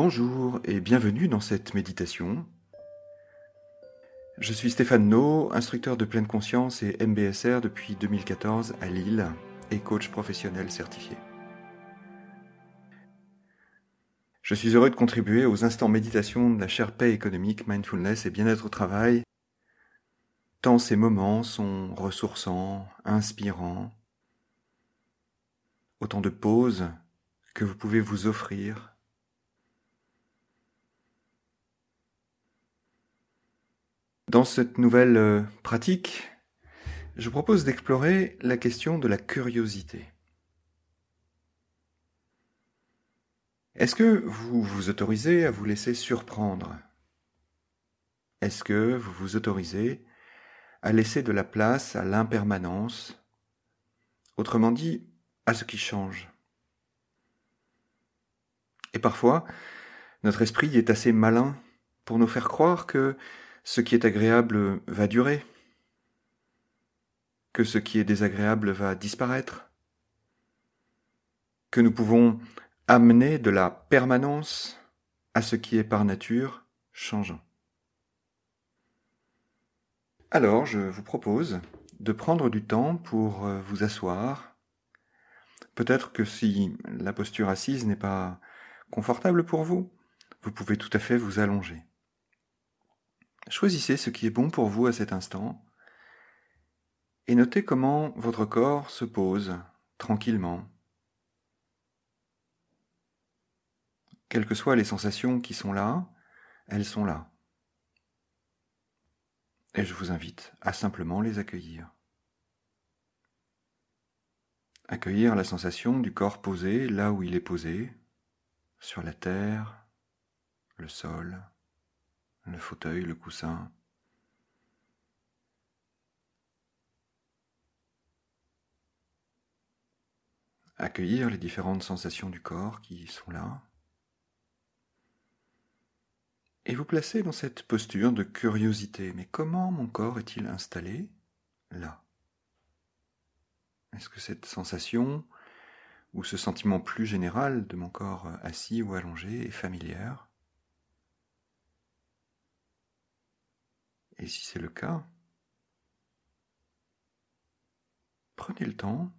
Bonjour et bienvenue dans cette méditation. Je suis Stéphane No, instructeur de pleine conscience et MBSR depuis 2014 à Lille et coach professionnel certifié. Je suis heureux de contribuer aux instants méditation de la chaire paix économique, mindfulness et bien-être au travail, tant ces moments sont ressourçants, inspirants, autant de pauses que vous pouvez vous offrir Dans cette nouvelle euh, pratique, je propose d'explorer la question de la curiosité. Est-ce que vous vous autorisez à vous laisser surprendre? Est-ce que vous vous autorisez à laisser de la place à l'impermanence, autrement dit, à ce qui change. Et parfois, notre esprit est assez malin pour nous faire croire que ce qui est agréable va durer, que ce qui est désagréable va disparaître, que nous pouvons amener de la permanence à ce qui est par nature changeant. Alors, je vous propose de prendre du temps pour euh, vous asseoir. Peut-être que si la posture assise n'est pas confortable pour vous, vous pouvez tout à fait vous allonger. Choisissez ce qui est bon pour vous à cet instant et notez comment votre corps se pose tranquillement. Quelles que soient les sensations qui sont là, elles sont là. Et je vous invite à simplement les accueillir. Accueillir la sensation du corps posé là où il est posé, sur la terre, le sol, le fauteuil, le coussin. Accueillir les différentes sensations du corps qui sont là. Et vous placer dans cette posture de curiosité. Mais comment mon corps est-il installé là? Est-ce que cette sensation ou ce sentiment plus général de mon corps assis ou allongé est familière? Et si c'est le cas, prenez le temps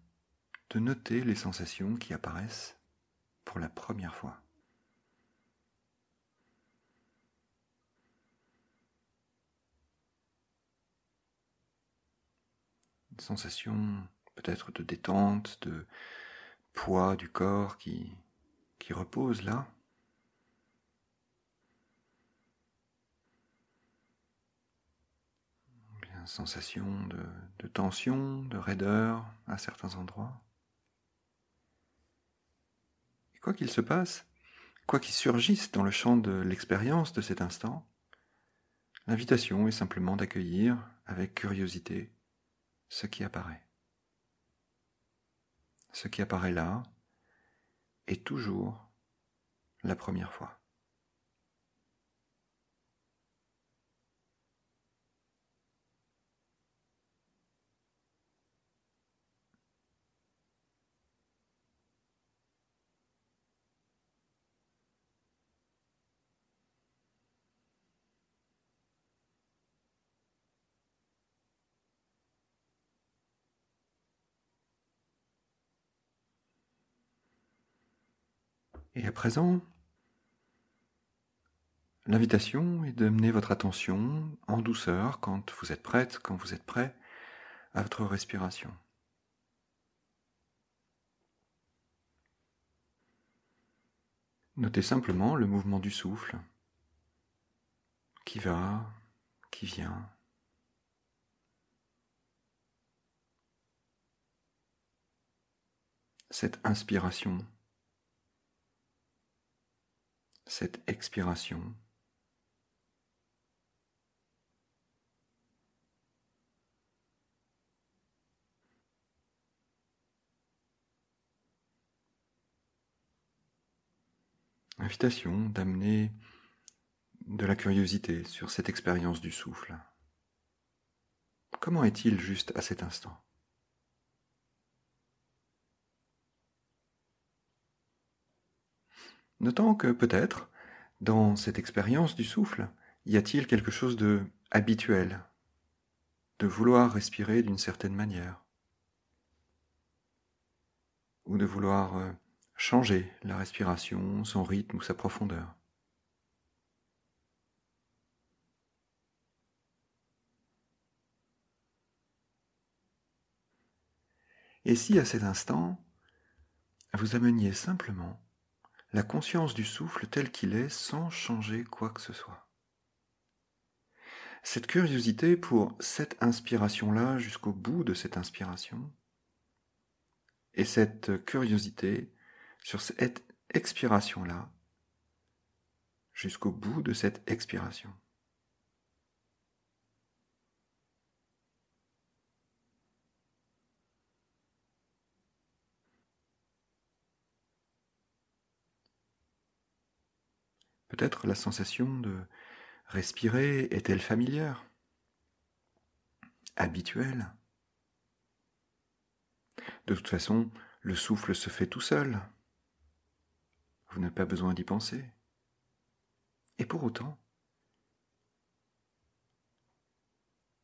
de noter les sensations qui apparaissent pour la première fois. Une sensation peut-être de détente, de poids du corps qui, qui repose là. Sensation de, tension, de raideur à certains endroits. Et quoi qu'il se passe, quoi qu'il surgisse dans le champ de l'expérience de cet instant, l'invitation est simplement d'accueillir avec curiosité ce qui apparaît. Ce qui apparaît là est toujours la première fois. Et à présent, l'invitation est de mener votre attention en douceur quand vous êtes prête, quand vous êtes prêt à votre respiration. Notez simplement le mouvement du souffle qui va, qui vient. Cette inspiration cette expiration. Invitation d'amener de la curiosité sur cette expérience du souffle. Comment est-il juste à cet instant? Notant que peut-être Dans cette expérience du souffle, y a-t-il quelque chose de habituel, de vouloir respirer d'une certaine manière, ou de vouloir euh, changer la respiration, son rythme ou sa profondeur? Et si à cet instant, vous ameniez simplement la conscience du souffle tel qu'il est sans changer quoi que ce soit. Cette curiosité pour cette inspiration-là jusqu'au bout de cette inspiration, et cette curiosité sur cette expiration-là jusqu'au bout de cette expiration. Peut-être la sensation de respirer est-elle familière Habituelle? De toute façon, le souffle se fait tout seul. Vous n'avez pas besoin d'y penser. Et pour autant,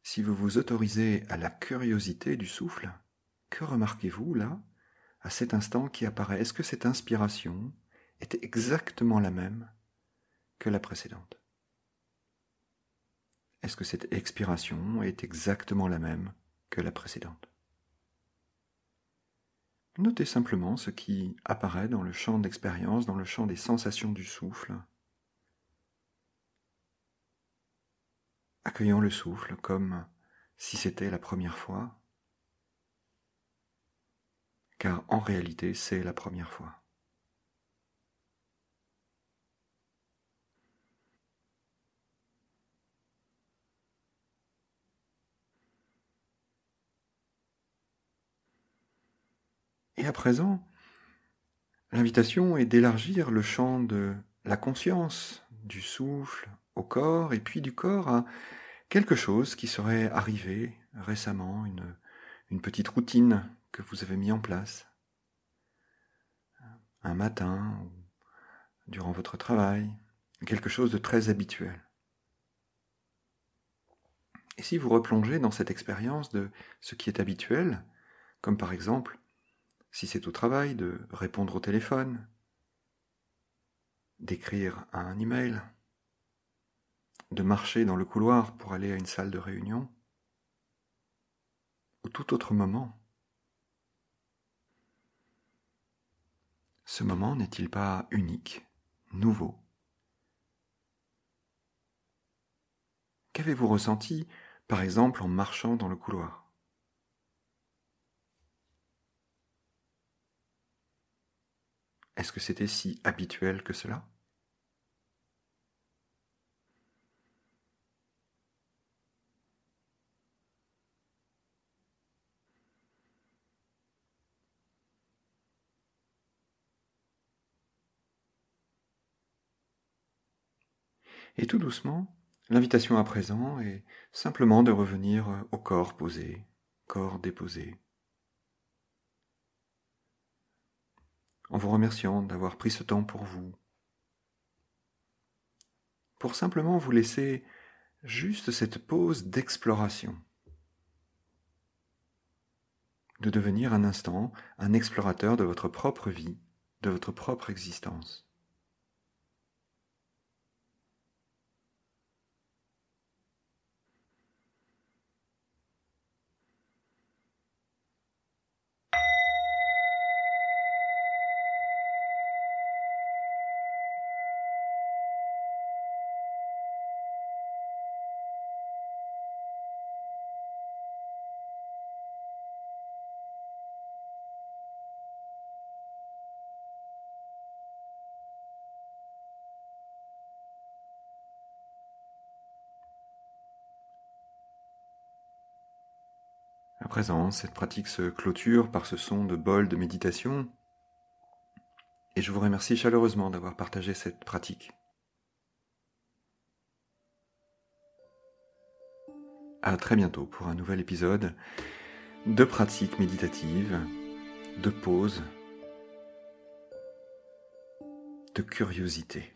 si vous vous autorisez à la curiosité du souffle, que remarquez-vous là, à cet instant qui apparaît? Est-ce que cette inspiration est exactement la même? Que la précédente Est-ce que cette expiration est exactement la même que la précédente? Notez simplement ce qui apparaît dans le champ d'expérience, dans le champ des sensations du souffle. Accueillons le souffle comme si c'était la première fois, car en réalité c'est la première fois. Et à présent, l'invitation est d'élargir le champ de la conscience, du souffle au corps, et puis du corps à quelque chose qui serait arrivé récemment, une, petite routine que vous avez mis en place, un matin, ou durant votre travail, quelque chose de très habituel. Et si vous replongez dans cette expérience de ce qui est habituel, comme par exemple si c'est au travail, de répondre au téléphone, d'écrire un email, de marcher dans le couloir pour aller à une salle de réunion, ou tout autre moment. Ce moment n'est-il pas unique, nouveau? Qu'avez-vous ressenti, par exemple, en marchant dans le couloir? Est-ce que c'était si habituel que cela? Et tout doucement, l'invitation à présent est simplement de revenir au corps posé, corps déposé, en vous remerciant d'avoir pris ce temps pour vous, pour simplement vous laisser juste cette pause d'exploration, de devenir un instant un explorateur de votre propre vie, de votre propre existence. À présent, cette pratique se clôture par ce son de bol de méditation, et je vous remercie chaleureusement d'avoir partagé cette pratique. À très bientôt pour un nouvel épisode de pratique méditative, de pause, de curiosité.